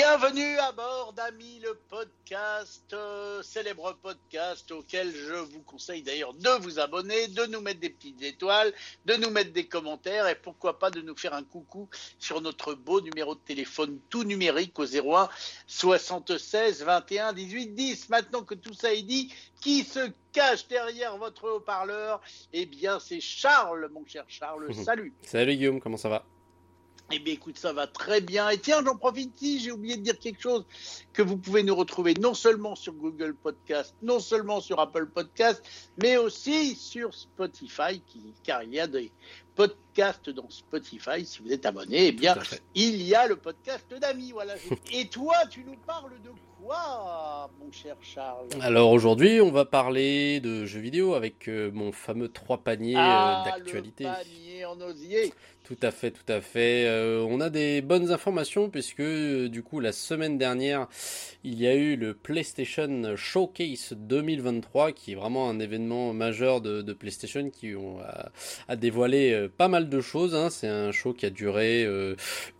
Bienvenue à bord d'Amis le podcast, euh, célèbre podcast auquel je vous conseille d'ailleurs de vous abonner, de nous mettre des petites étoiles, de nous mettre des commentaires et pourquoi pas de nous faire un coucou sur notre beau numéro de téléphone tout numérique au 01 76 21 18 10. Maintenant que tout ça est dit, qui se cache derrière votre haut-parleur? Eh bien c'est Charles, mon cher Charles. Salut. Salut Guillaume, comment ça va? Eh bien, écoute, ça va très bien. Et tiens, j'en profite ici, j'ai oublié de dire quelque chose que vous pouvez nous retrouver non seulement sur Google Podcast, non seulement sur Apple Podcast, mais aussi sur Spotify, car il y a des podcasts dans Spotify. Si vous êtes abonné, eh bien, il y a le podcast d'amis. Voilà. Et toi, tu nous parles de quoi, mon cher Charles? Alors aujourd'hui, on va parler de jeux vidéo avec euh, mon fameux trois paniers euh, ah, d'actualité. Panier en osier. Tout à fait, tout à fait. Euh, on a des bonnes informations puisque du coup la semaine dernière, il y a eu le PlayStation Showcase 2023 qui est vraiment un événement majeur de, PlayStation qui ont, a, dévoilé pas mal de choses. Hein. C'est un show qui a duré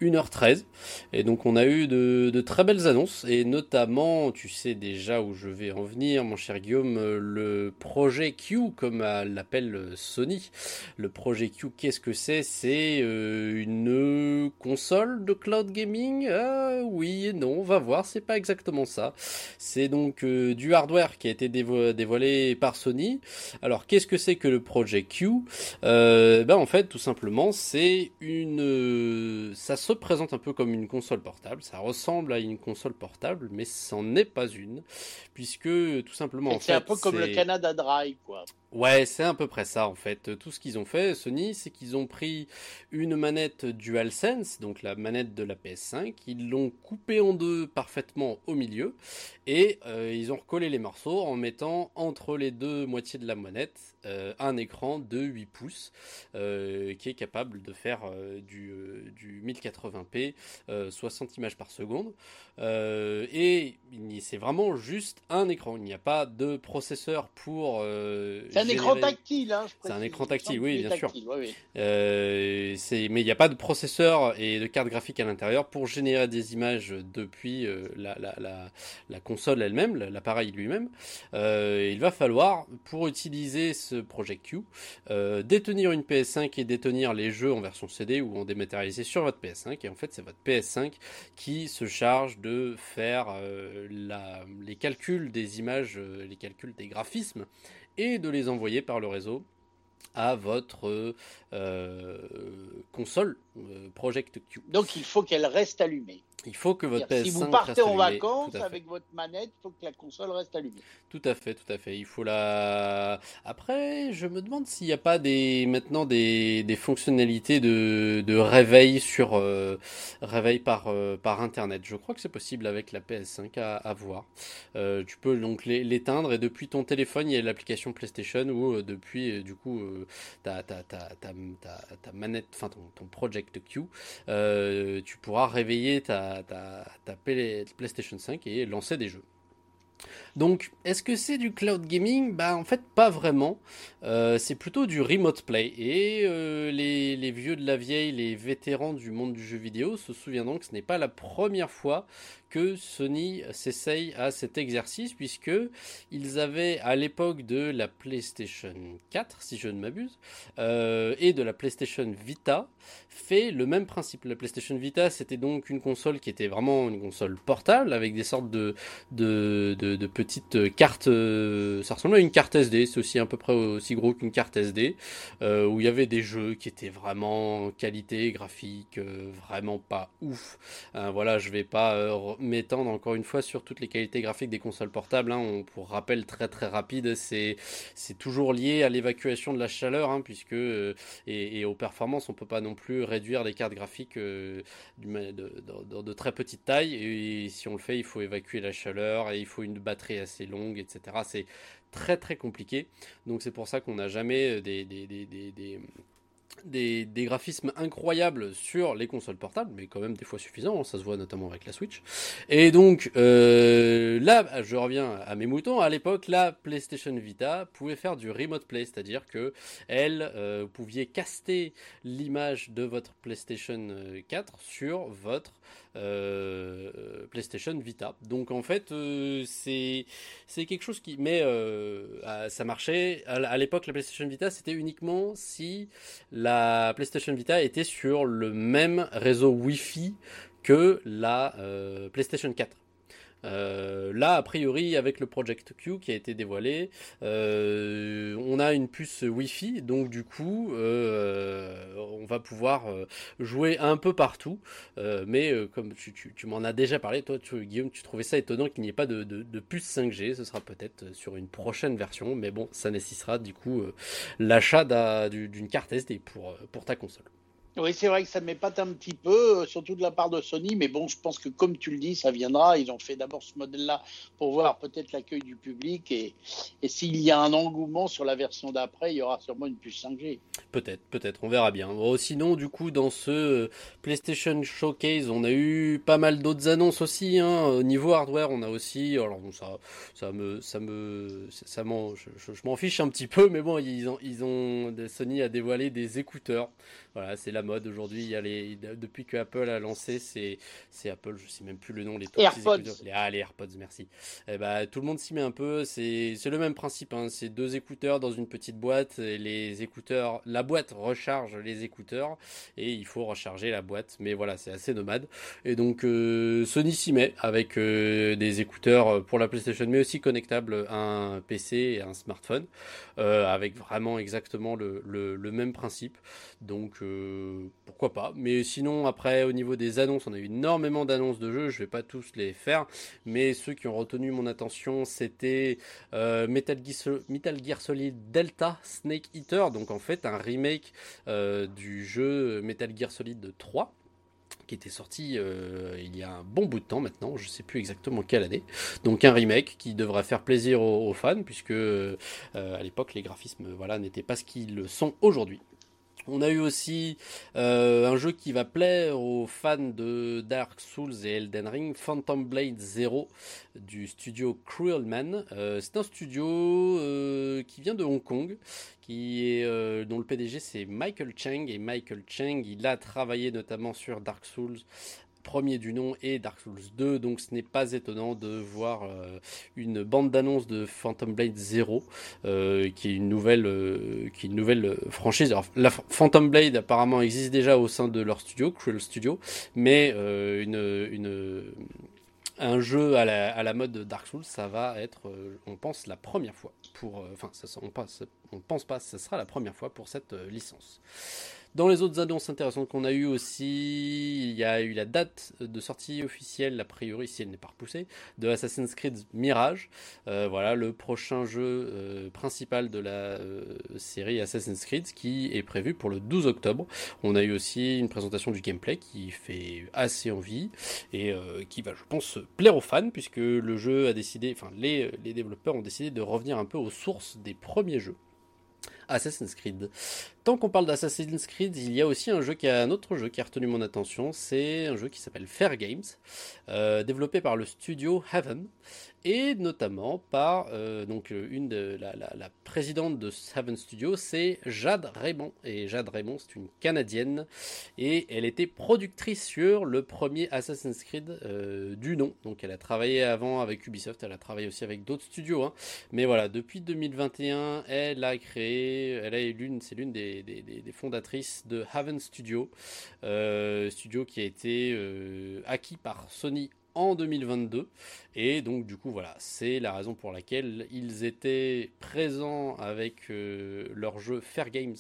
1h13 et donc on a eu de, de très belles annonces et notamment tu sais déjà où je vais en venir, mon cher Guillaume, le projet Q, comme l'appelle Sony. Le projet Q, qu'est-ce que c'est? C'est euh, une console de cloud gaming? Oui et non, on va voir, c'est pas exactement ça. C'est donc euh, du hardware qui a été dévoilé par Sony. Alors, qu'est-ce que c'est que le projet Q? Euh, Ben en fait, tout simplement, c'est une... Ça se présente un peu comme une console portable, ça ressemble à une console portable, mais c'en n'est pas une, puisque tout simplement. C'est un peu comme le Canada Dry, quoi. Ouais, c'est à peu près ça en fait. Tout ce qu'ils ont fait, Sony, c'est qu'ils ont pris une manette DualSense, donc la manette de la PS5, ils l'ont coupée en deux parfaitement au milieu, et euh, ils ont recollé les morceaux en mettant entre les deux moitiés de la manette euh, un écran de 8 pouces euh, qui est capable de faire du, du 1080p 60 images par seconde. et c'est vraiment juste un écran. Il n'y a pas de processeur pour c'est un écran tactile, hein, C'est un écran tactile, oui, bien sûr. Euh, mais il n'y a pas de processeur et de carte graphique à l'intérieur pour générer des images depuis euh, la, la, console elle-même, l'appareil lui-même. Euh, il va falloir, pour utiliser ce Project Q, détenir une PS5 et détenir les jeux en version CD ou en dématérialisé sur votre PS5. Et en fait, c'est votre PS5 qui se charge de faire les calculs des images, les calculs des graphismes et de les envoyer par le réseau à votre euh, console euh, Project Q. Donc il faut qu'elle reste allumée. Il faut que votre PS5 Si vous partez en vacances avec votre manette, il faut que la console reste allumée. Tout à fait, tout à fait. Il faut la. Après, je me demande s'il n'y a pas des maintenant des, des fonctionnalités de, de réveil sur euh, réveil par par internet. Je crois que c'est possible avec la PS5 à, à voir. Tu peux donc l'éteindre et depuis ton téléphone, il y a l'application PlayStation ou depuis du coup ta, ta, manette, enfin ton, ton Project Q, tu pourras réveiller ta, PlayStation 5 et lancer des jeux. Donc, est-ce que c'est du cloud gaming? Bah, en fait, pas vraiment. Euh, c'est plutôt du remote play. Et euh, les, vieux de la vieille, les vétérans du monde du jeu vidéo se souviendront que ce n'est pas la première fois que Sony s'essaye à cet exercice puisque ils avaient à l'époque de la PlayStation 4 si je ne m'abuse euh, et de la PlayStation Vita fait le même principe. La PlayStation Vita c'était donc une console qui était vraiment une console portable avec des sortes de, petites cartes, euh, ça ressemblait à une carte SD, c'est aussi à peu près aussi gros qu'une carte SD euh, où il y avait des jeux qui étaient vraiment qualité graphique vraiment pas ouf. voilà je vais pas m'étendre encore une fois sur toutes les qualités graphiques des consoles portables. Hein. On, pour rappel très très rapide, c'est toujours lié à l'évacuation de la chaleur, hein, puisque euh, et, aux performances, on peut pas non plus réduire les cartes graphiques euh, de, de, très petite taille. Et, si on le fait, il faut évacuer la chaleur et il faut une batterie assez longue, etc. C'est très très compliqué. Donc c'est pour ça qu'on n'a jamais des, des, des graphismes incroyables sur les consoles portables, mais quand même des fois suffisants, hein, ça se voit notamment avec la Switch. Et donc euh, là, je reviens à mes moutons, à l'époque, la PlayStation Vita pouvait faire du remote play, c'est-à-dire que elle, euh, pouviez caster l'image de votre PlayStation 4 sur votre PlayStation Vita. Donc en fait, c'est c'est quelque chose qui, mais ça marchait à l'époque. La PlayStation Vita, c'était uniquement si la PlayStation Vita était sur le même réseau Wi-Fi que la PlayStation 4. Euh, là, a priori, avec le Project Q qui a été dévoilé, euh, on a une puce Wi-Fi, donc du coup, euh, on va pouvoir jouer un peu partout. mais comme tu, m'en as déjà parlé, toi, Guillaume, tu trouvais ça étonnant qu'il n'y ait pas de, puce 5G. Ce sera peut-être sur une prochaine version, mais bon, ça nécessitera du coup l'achat d'une carte SD pour, pour ta console. Oui, c'est vrai que ça m'épate un petit peu, euh, surtout de la part de Sony, mais bon, je pense que comme tu le dis, ça viendra. Ils ont fait d'abord ce modèle-là pour voir peut-être l'accueil du public et, et s'il y a un engouement sur la version d'après, il y aura sûrement une puce 5G. Peut-être, peut-être, on verra bien. sinon, du coup, dans ce euh, PlayStation Showcase, on a eu pas mal d'autres annonces aussi. Hein. Au niveau hardware, on a aussi, alors ça, me, ça me, ça je, je m'en fiche un petit peu, mais bon, ils ont, ils ont, Sony a dévoilé des écouteurs. Voilà, c'est la mode aujourd'hui. Il y a les, depuis que Apple a lancé, c'est, c'est Apple, je sais même plus le nom, les AirPods. Les, ah, les AirPods, merci. Eh bah, tout le monde s'y met un peu. C'est, c'est le même principe. Hein. C'est deux écouteurs dans une petite boîte. Et les écouteurs, la boîte recharge les écouteurs et il faut recharger la boîte. Mais voilà, c'est assez nomade. Et donc euh, Sony s'y met avec euh, des écouteurs pour la PlayStation, mais aussi connectables à un PC et à un smartphone, euh, avec vraiment exactement le, le, le même principe. Donc pourquoi pas. Mais sinon, après, au niveau des annonces, on a eu énormément d'annonces de jeux. Je vais pas tous les faire, mais ceux qui ont retenu mon attention, c'était euh, Metal, Gear, Solid Delta Snake Eater, donc en fait un remake euh, du jeu Metal Gear Solid 3 qui était sorti euh, il y a un bon bout de temps maintenant, je sais plus exactement quelle année. Donc un remake qui devrait faire plaisir aux, fans puisque à l'époque les graphismes voilà n'étaient pas ce qu'ils sont aujourd'hui. On a eu aussi euh, un jeu qui va plaire aux fans de Dark Souls et Elden Ring, Phantom Blade Zero du studio Cruel Man. Euh, c'est un studio euh, qui vient de Hong Kong, dont le PDG c'est Michael Cheng et Michael Cheng il a travaillé notamment sur Dark Souls premier du nom et Dark Souls 2, donc ce n'est pas étonnant de voir euh, une bande d'annonce de Phantom Blade 0, euh, qui est une nouvelle, euh, qui une nouvelle franchise. Alors, la Phantom Blade apparemment existe déjà au sein de leur studio, Cruel Studio, mais une un jeu à la, à la, mode Dark Souls, ça va être, on pense, la première fois pour, enfin, on, pense, on pense pas, ce sera la première fois pour cette licence. Dans les autres annonces intéressantes qu'on a eues aussi, il y a eu la date de sortie officielle, a priori si elle n'est pas repoussée, de Assassin's Creed Mirage. Euh, voilà, le prochain jeu euh, principal de la euh, série Assassin's Creed qui est prévu pour le 12 octobre. On a eu aussi une présentation du gameplay qui fait assez envie et qui va, je pense, plaire aux fans puisque le jeu a décidé, enfin les, les développeurs ont décidé de revenir un peu aux sources des premiers jeux. Assassin's Creed. Tant qu'on parle d'Assassin's Creed, il y a aussi un jeu qui a un autre jeu qui a retenu mon attention. C'est un jeu qui s'appelle Fair Games, euh, développé par le studio Heaven et notamment par euh, donc une de la, présidente de Heaven Studio, c'est Jade Raymond. Et Jade Raymond, c'est une Canadienne et elle était productrice sur le premier Assassin's Creed euh, du nom. Donc elle a travaillé avant avec Ubisoft, elle a travaillé aussi avec d'autres studios. Hein. Mais voilà, depuis 2021, elle a créé, elle est l'une, c'est l'une des des, fondatrices de Haven Studio, euh, studio qui a été euh, acquis par Sony en 2022 et donc du coup voilà, c'est la raison pour laquelle ils étaient présents avec euh, leur jeu Fair Games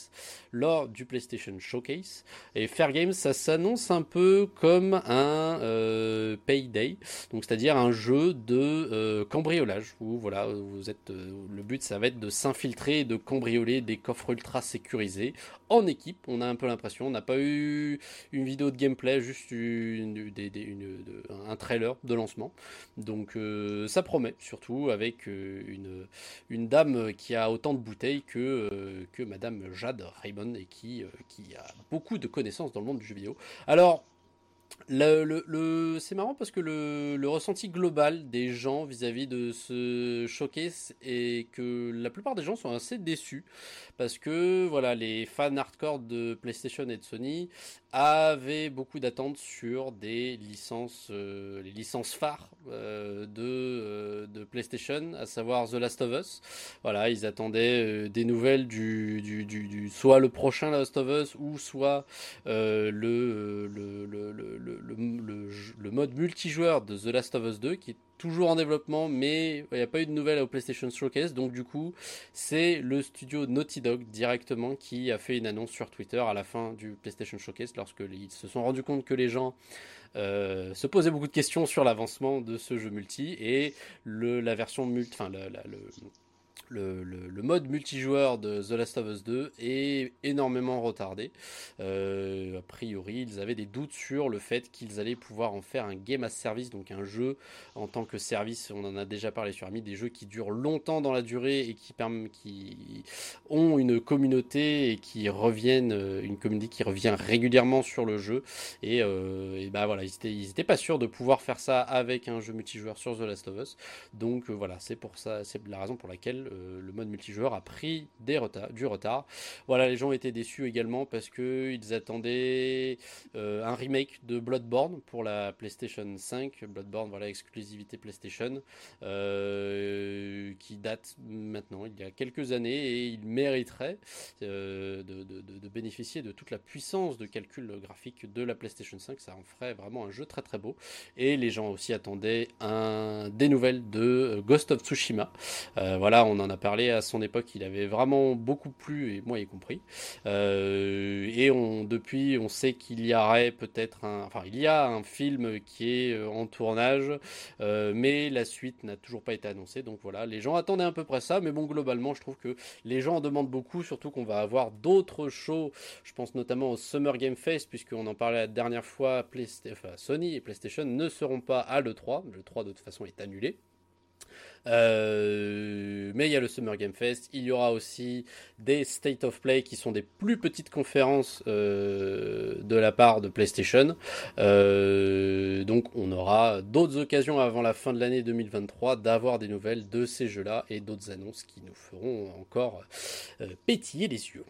lors du PlayStation Showcase. Et Fair Games, ça s'annonce un peu comme un euh, Payday, donc c'est-à-dire un jeu de euh, cambriolage où voilà, vous êtes, le but ça va être de s'infiltrer et de cambrioler des coffres ultra sécurisés en équipe. On a un peu l'impression, on n'a pas eu une vidéo de gameplay, juste une, un trailer de lancement. Donc euh, ça promet, surtout avec euh, une, une dame qui a autant de bouteilles que, euh, que Madame Jade Raymond et qui, qui a beaucoup de connaissances dans le monde du jeu vidéo. Alors, c'est marrant parce que le, ressenti global des gens vis-à-vis de ce showcase est que la plupart des gens sont assez déçus parce que voilà les fans hardcore de PlayStation et de Sony avaient beaucoup d'attentes sur des licences, euh, les licences phares euh, de, euh, de, PlayStation, à savoir The Last of Us. Voilà, ils attendaient des nouvelles du, du, du, soit le prochain Last of Us ou soit le, le, le, mode multijoueur de The Last of Us 2 qui est toujours en développement, mais il n'y a pas eu de nouvelles au PlayStation Showcase. Donc du coup, c'est le studio Naughty Dog directement qui a fait une annonce sur Twitter à la fin du PlayStation Showcase, lorsque ils se sont rendus compte que les gens euh, se posaient beaucoup de questions sur l'avancement de ce jeu multi et le, la version multi, enfin le, le, mode multijoueur de The Last of Us 2 est énormément retardé. Euh, a priori, ils avaient des doutes sur le fait qu'ils allaient pouvoir en faire un game as service, donc un jeu en tant que service. On en a déjà parlé sur Ami, des jeux qui durent longtemps dans la durée et qui, qui ont une communauté et qui reviennent, euh, une communauté qui revient régulièrement sur le jeu. Et, euh, bah voilà, ils étaient, pas sûrs de pouvoir faire ça avec un jeu multijoueur sur The Last of Us. Donc voilà, c'est pour ça, c'est la raison pour laquelle euh, le mode multijoueur a pris des du retard. Voilà, les gens étaient déçus également parce qu'ils attendaient euh, un remake de Bloodborne pour la PlayStation 5. Bloodborne, voilà, exclusivité PlayStation, euh, qui date maintenant, il y a quelques années, et il mériterait de, bénéficier de toute la puissance de calcul graphique de la PlayStation 5. Ça en ferait vraiment un jeu très très beau. Et les gens aussi attendaient un, des nouvelles de Ghost of Tsushima. voilà, on en a parlé à son époque, il avait vraiment beaucoup plu, et moi y compris. Euh, et depuis, on sait qu'il y aurait peut-être un, enfin, il y a un film qui est euh, en tournage, euh, mais la suite n'a toujours pas été annoncée. Donc voilà, les gens attendaient à peu près ça, mais bon, globalement, je trouve que les gens en demandent beaucoup, surtout qu'on va avoir d'autres shows. Je pense notamment au Summer Game Fest, puisqu'on en parlait la dernière fois, Sony et PlayStation ne seront pas à l'E3. Le 3 de toute façon est annulé. Euh, mais il y a le Summer Game Fest. Il y aura aussi des State of Play qui sont des plus petites conférences euh, de la part de PlayStation. Euh, donc on aura d'autres occasions avant la fin de l'année 2023 d'avoir des nouvelles de ces jeux-là et d'autres annonces qui nous feront encore pétiller les yeux.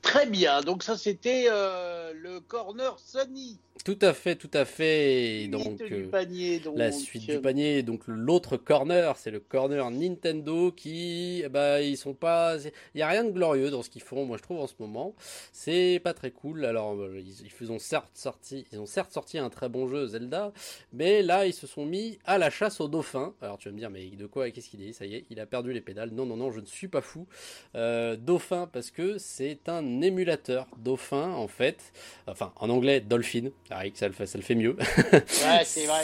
Très bien, donc ça c'était le corner Sony. Tout à fait, tout à fait. Donc, euh, panier, donc, la suite du panier, donc l'autre corner, c'est le corner Nintendo qui, bah, ils sont pas, il y a rien de glorieux dans ce qu'ils font, moi je trouve en ce moment. C'est pas très cool. Alors euh, ils, ont certes sorti, ils ont certes sorti un très bon jeu Zelda, mais là ils se sont mis à la chasse aux dauphins. Alors tu vas me dire, mais de quoi, qu'est-ce qu'il dit Ça y est, il a perdu les pédales. Non, non, non, je ne suis pas fou. Euh, dauphin parce que c'est un émulateur. Dauphin en fait, enfin en anglais Dolphin ça le fait, ça le fait mieux.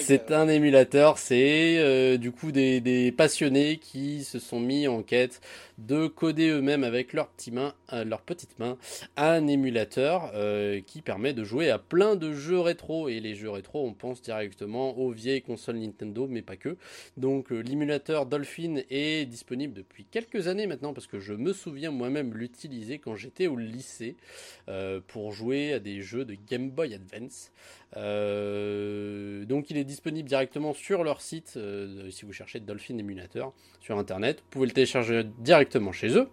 c'est un émulateur, c'est euh, du coup des, passionnés qui se sont mis en quête de coder eux-mêmes avec leurs petites mains, euh, leurs petites mains, un émulateur euh, qui permet de jouer à plein de jeux rétro. Et les jeux rétro, on pense directement aux vieilles consoles Nintendo, mais pas que. Donc l'émulateur Dolphin est disponible depuis quelques années maintenant, parce que je me souviens moi-même l'utiliser quand j'étais au lycée pour jouer à des jeux de Game Boy Advance. Euh, donc il est disponible directement sur leur site, euh, si vous cherchez Dolphin Emulator sur Internet, vous pouvez le télécharger directement chez eux.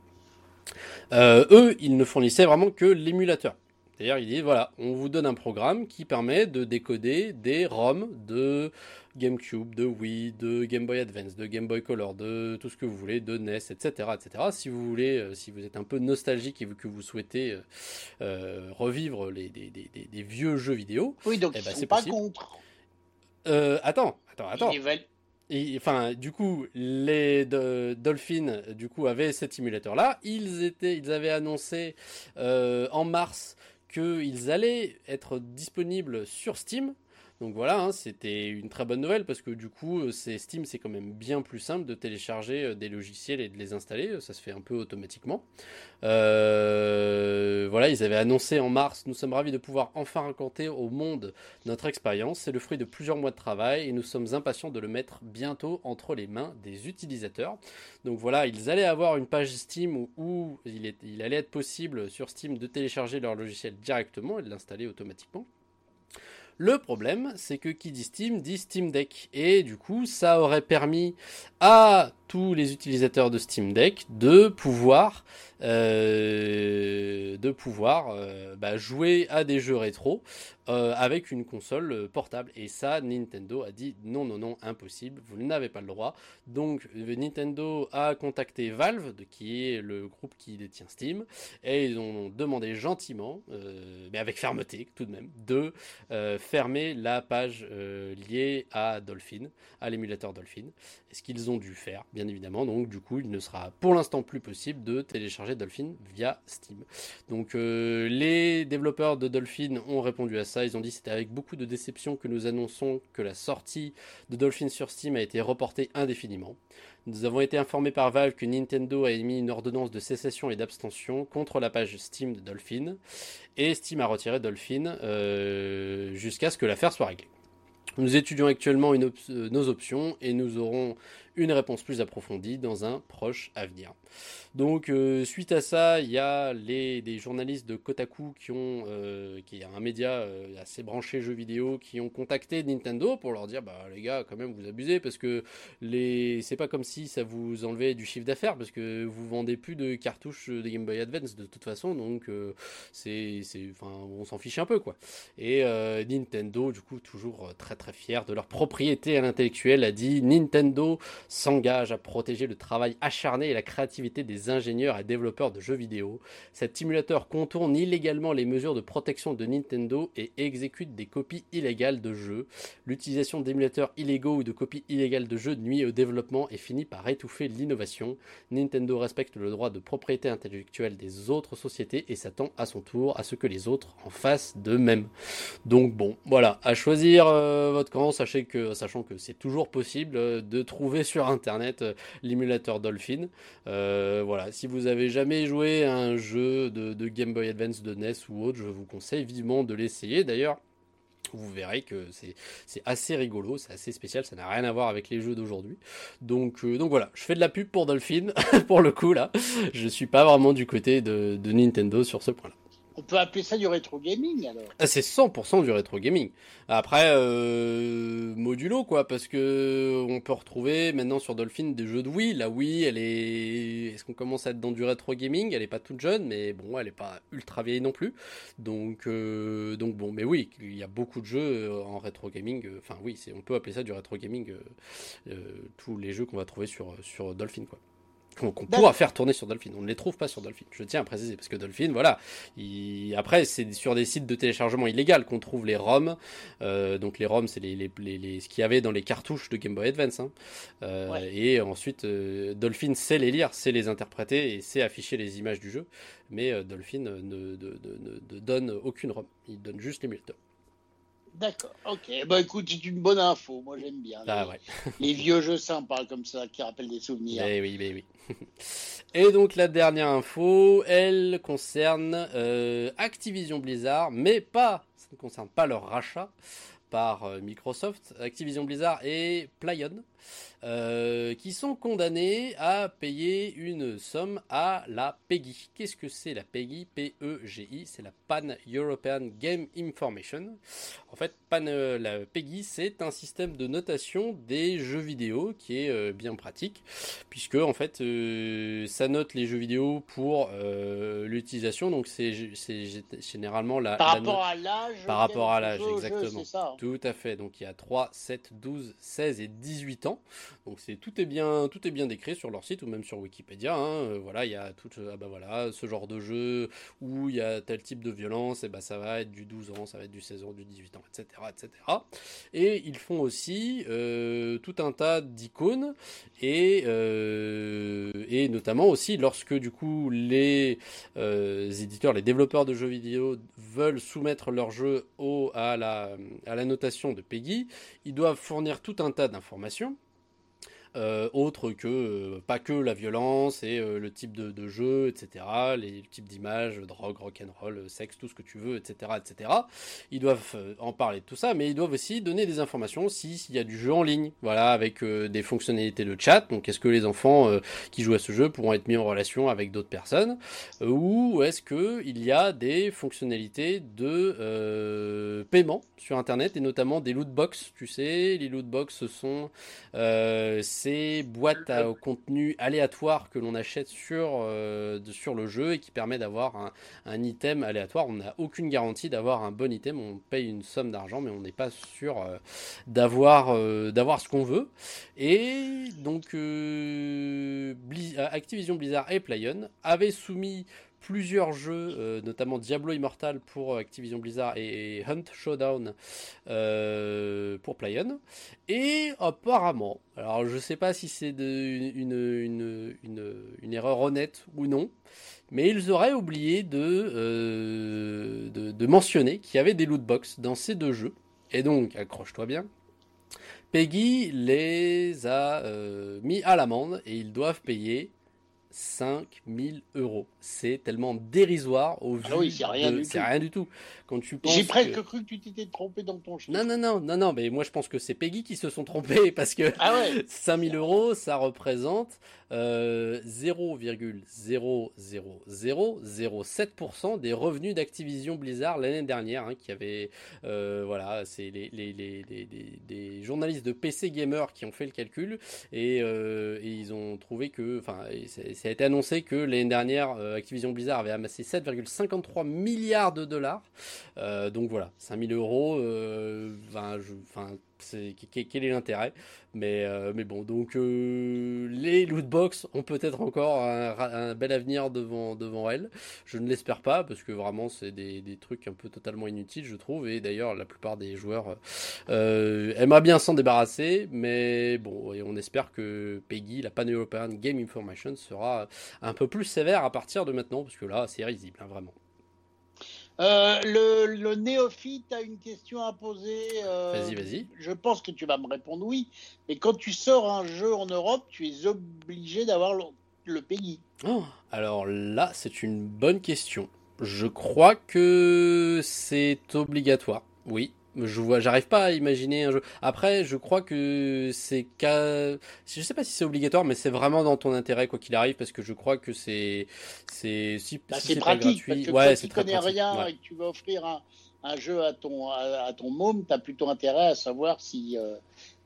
Euh, eux, ils ne fournissaient vraiment que l'émulateur. D'ailleurs, ils disent voilà, on vous donne un programme qui permet de décoder des ROM de GameCube, de Wii, de Game Boy Advance, de Game Boy Color, de tout ce que vous voulez, de NES, etc., etc. Si vous voulez, euh, si vous êtes un peu nostalgique et que vous souhaitez euh, euh, revivre les, des, vieux jeux vidéo, oui, donc eh ben, c'est pas contre. attends, attends, attends. enfin, du coup, les Dolphins, du coup, avaient cet émulateur-là. Ils étaient, ils avaient annoncé en mars qu'ils allaient être disponibles sur Steam donc voilà, hein, c'était une très bonne nouvelle parce que du coup, euh, c'est Steam, c'est quand même bien plus simple de télécharger euh, des logiciels et de les installer. Ça se fait un peu automatiquement. Euh, voilà, ils avaient annoncé en mars. Nous sommes ravis de pouvoir enfin raconter au monde notre expérience. C'est le fruit de plusieurs mois de travail et nous sommes impatients de le mettre bientôt entre les mains des utilisateurs. Donc voilà, ils allaient avoir une page Steam où, il allait être possible sur Steam de télécharger leur logiciel directement et de l'installer automatiquement. Le problème, c'est que qui dit Steam dit Steam Deck. Et du coup, ça aurait permis à tous les utilisateurs de Steam Deck de pouvoir euh, euh, bah, jouer à des jeux rétro euh, avec une console portable. Et ça, Nintendo a dit non, non, non, impossible, vous n'avez pas le droit. Donc Nintendo a contacté Valve, qui est le groupe qui détient Steam, et ils ont demandé gentiment, mais avec fermeté tout de même, de fermer la page liée à Dolphin, à l'émulateur Dolphin. Ce qu'ils ont dû faire, bien évidemment. Donc du coup, il ne sera pour l'instant plus possible de télécharger Dolphin via Steam. Donc euh, les développeurs de Dolphin ont répondu à ça. Ils ont dit c'était avec beaucoup de déception que nous annonçons que la sortie de Dolphin sur Steam a été reportée indéfiniment. Nous avons été informés par Valve que Nintendo a émis une ordonnance de cessation et d'abstention contre la page Steam de Dolphin. Et Steam a retiré Dolphin euh, jusqu'à ce que l'affaire soit réglée. Nous étudions actuellement euh, nos options et nous aurons une réponse plus approfondie dans un proche avenir. Donc euh, suite à ça, il y a les, des journalistes de Kotaku qui ont, euh, qui est un média euh, assez branché jeux vidéo, qui ont contacté Nintendo pour leur dire bah les gars quand même vous abusez parce que les c'est pas comme si ça vous enlevait du chiffre d'affaires parce que vous vendez plus de cartouches de Game Boy Advance de toute façon donc c'est enfin on s'en fiche un peu quoi. Et Nintendo du coup toujours très très fier de leur propriété à l'intellectuel a dit Nintendo s'engage à protéger le travail acharné et la créativité des ingénieurs et développeurs de jeux vidéo. Cet émulateur contourne illégalement les mesures de protection de Nintendo et exécute des copies illégales de jeux. L'utilisation d'émulateurs illégaux ou de copies illégales de jeux nuit au développement et finit par étouffer l'innovation. Nintendo respecte le droit de propriété intellectuelle des autres sociétés et s'attend à son tour à ce que les autres en fassent de même. Donc bon, voilà, à choisir euh, votre camp, sachez que, sachant que c'est toujours possible euh, de trouver sur internet euh, l'émulateur Dolphin. Euh, voilà, si vous avez jamais joué à un jeu de, Game Boy Advance, de NES ou autre, je vous conseille vivement de l'essayer. D'ailleurs, vous verrez que c'est assez rigolo, c'est assez spécial, ça n'a rien à voir avec les jeux d'aujourd'hui. Donc, euh, donc voilà, je fais de la pub pour Dolphin, pour le coup là. Je suis pas vraiment du côté de Nintendo sur ce point-là. On peut appeler ça du rétro gaming alors. Ah, c'est 100% du rétro gaming. Après, euh, modulo quoi, parce que on peut retrouver maintenant sur Dolphin des jeux de Wii. La Wii, elle est. Est-ce qu'on commence à être dans du rétro gaming? Elle est pas toute jeune, mais bon, elle est pas ultra vieille non plus. Donc, euh, bon, mais oui, il y a beaucoup de jeux euh, en rétro gaming. Enfin, oui, on peut appeler ça du rétro gaming. tous les jeux qu'on va trouver sur Dolphin quoi qu'on pourra faire tourner sur Dolphin. On ne les trouve pas sur Dolphin. Je tiens à préciser parce que Dolphin, voilà. Après, c'est sur des sites de téléchargement illégal qu'on trouve les ROM. Euh, donc les ROM, c'est les, les, ce qu'il y avait dans les cartouches de Game Boy Advance. Hein. Euh, et ensuite, euh, Dolphin sait les lire, sait les interpréter et sait afficher les images du jeu. Mais Dolphin ne, ne, donne aucune ROM. Il donne juste l'émulateur. D'accord, ok. Bah écoute, c'est une bonne info. Moi, j'aime bien. Ah, les, vieux jeux sympas comme ça qui rappellent des souvenirs. Eh oui, mais oui. Et donc, la dernière info, elle concerne euh, Activision Blizzard, mais pas, ça ne concerne pas leur rachat par euh, Microsoft, Activision Blizzard et Playon. Euh, qui sont condamnés à payer une somme à la PEGI. Qu'est-ce que c'est la PEGI P-E-G-I, c'est la Pan European Game Information. En fait, Pan, euh, la PEGI, c'est un système de notation des jeux vidéo qui est euh, bien pratique, puisque en fait, ça note les jeux vidéo pour l'utilisation. Donc c'est généralement la par rapport à l'âge. Par rapport à l'âge, exactement. Tout à fait. Donc il y a 3, 7, 12, 16 et 18 ans. Donc c'est tout est bien tout est bien décrit sur leur site ou même sur Wikipédia. Hein. Euh, voilà, il y a tout ah bah voilà ce genre de jeu où il y a tel type de violence et bah ça va être du 12 ans, ça va être du 16 ans, du 18 ans, etc., etc. Et ils font aussi euh, tout un tas d'icônes et euh, et notamment aussi lorsque du coup les éditeurs, les développeurs de jeux vidéo veulent soumettre leur jeu au à la à la notation de PEGI, ils doivent fournir tout un tas d'informations euh, autre que euh, pas que la violence et euh, le type de, jeu, etc., les types d'images, drogue, rock'n'roll, sexe, tout ce que tu veux, etc., etc. Ils doivent en parler de tout ça, mais ils doivent aussi donner des informations s'il y a du jeu en ligne, voilà, avec des fonctionnalités de chat. Donc, est-ce que les enfants qui jouent à ce jeu pourront être mis en relation avec d'autres personnes, ou est-ce que il y a des fonctionnalités de paiement sur Internet et notamment des loot box. Tu sais, les loot box sont ces boîtes à, contenu aléatoire que l'on achète sur, euh, sur le jeu et qui permet d'avoir un, un, item aléatoire. On n'a aucune garantie d'avoir un bon item. On paye une somme d'argent, mais on n'est pas sûr euh, d'avoir euh, d'avoir ce qu'on veut. Et donc, Activision Blizzard et PlayOn avaient soumis plusieurs jeux, euh, notamment Diablo Immortal pour Activision Blizzard et Hunt Showdown euh, pour PlayOn. Et apparemment, alors je sais pas si c'est une, erreur honnête ou non, mais ils auraient oublié de, euh, de, de mentionner qu'il y avait des loot box dans ces deux jeux. Et donc, accroche-toi bien. Peggy les a mis à l'amende et ils doivent payer 5000 euros. C'est tellement dérisoire au ah vu c'est rien, rien, du tout. Quand tu penses J'ai presque cru que tu t'étais trompé dans ton chiffre. Non, non, non, non, non, mais moi je pense que c'est Peggy qui se sont trompés parce que ah ouais 5000 euros, ça représente euh, 0,00007% des revenus d'Activision Blizzard l'année dernière, hein, qui avait, euh, voilà, c'est les, les, les, des journalistes de PC Gamer qui ont fait le calcul et, euh, et ils ont trouvé que, enfin, ça a été annoncé que l'année dernière, euh, Activision Blizzard avait amassé 7,53 milliards de dollars. Euh, donc voilà, 5000 euros. Euh, quel est l'intérêt? Mais, mais bon, donc les loot box ont peut-être encore un, bel avenir devant, devant elles. Je ne l'espère pas parce que vraiment c'est des, trucs un peu totalement inutiles, je trouve. Et d'ailleurs, la plupart des joueurs aimeraient bien s'en débarrasser, mais bon, et on espère que Peggy, la Pan European Game Information, sera un peu plus sévère à partir de maintenant parce que là, c'est risible, hein, vraiment. Euh, le, néophyte a une question à poser. Euh, vas-y, vas-y. Je pense que tu vas me répondre oui. Mais quand tu sors un jeu en Europe, tu es obligé d'avoir le, pays. Oh, alors là, c'est une bonne question. Je crois que c'est obligatoire. Oui, je vois, j'arrive pas à imaginer un jeu. Après, je crois que c'est je sais pas si c'est obligatoire, mais c'est vraiment dans ton intérêt quoi qu'il arrive, parce que je crois que c'est, c'est si, bah, c'est pratique. Gratuit, ouais, c'est tu connais rien et que tu vas offrir un, un jeu à ton à, ton môme, t'as plutôt intérêt à savoir si euh,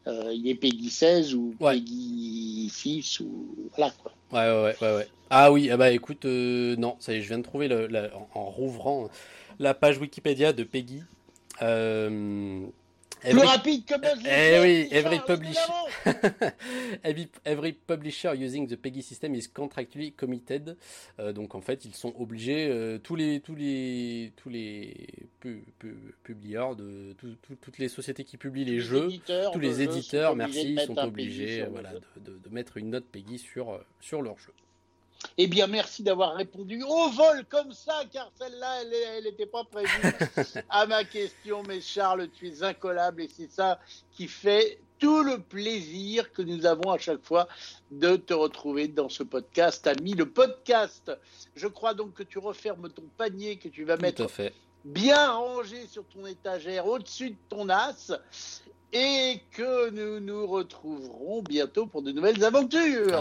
euh, il est Peggy 16 ou Peggy 6 ou voilà quoi. Ouais ouais ouais ouais. Ah oui, ah bah écoute, euh, non, ça y est, je viens de trouver le, en, en rouvrant la page Wikipédia de Peggy. Euh, Every... Plus rapide que Eh oui, every publisher... every, every, publisher using the PEGI system is contractually committed. Euh, donc en fait, ils sont obligés, euh, tous les tous les tous les pu, pu, publieurs de tout, tout, toutes les sociétés qui publient les, les jeux, tous les éditeurs, merci, sont obligés, voilà, de, de, de, mettre une note PEGI sur sur leur jeu. Eh bien, merci d'avoir répondu au vol comme ça, car celle-là, elle n'était pas prévue à ma question. Mais Charles, tu es incollable et c'est ça qui fait tout le plaisir que nous avons à chaque fois de te retrouver dans ce podcast, ami. Le podcast, je crois donc que tu refermes ton panier, que tu vas mettre bien rangé sur ton étagère au-dessus de ton as et que nous nous retrouverons bientôt pour de nouvelles aventures.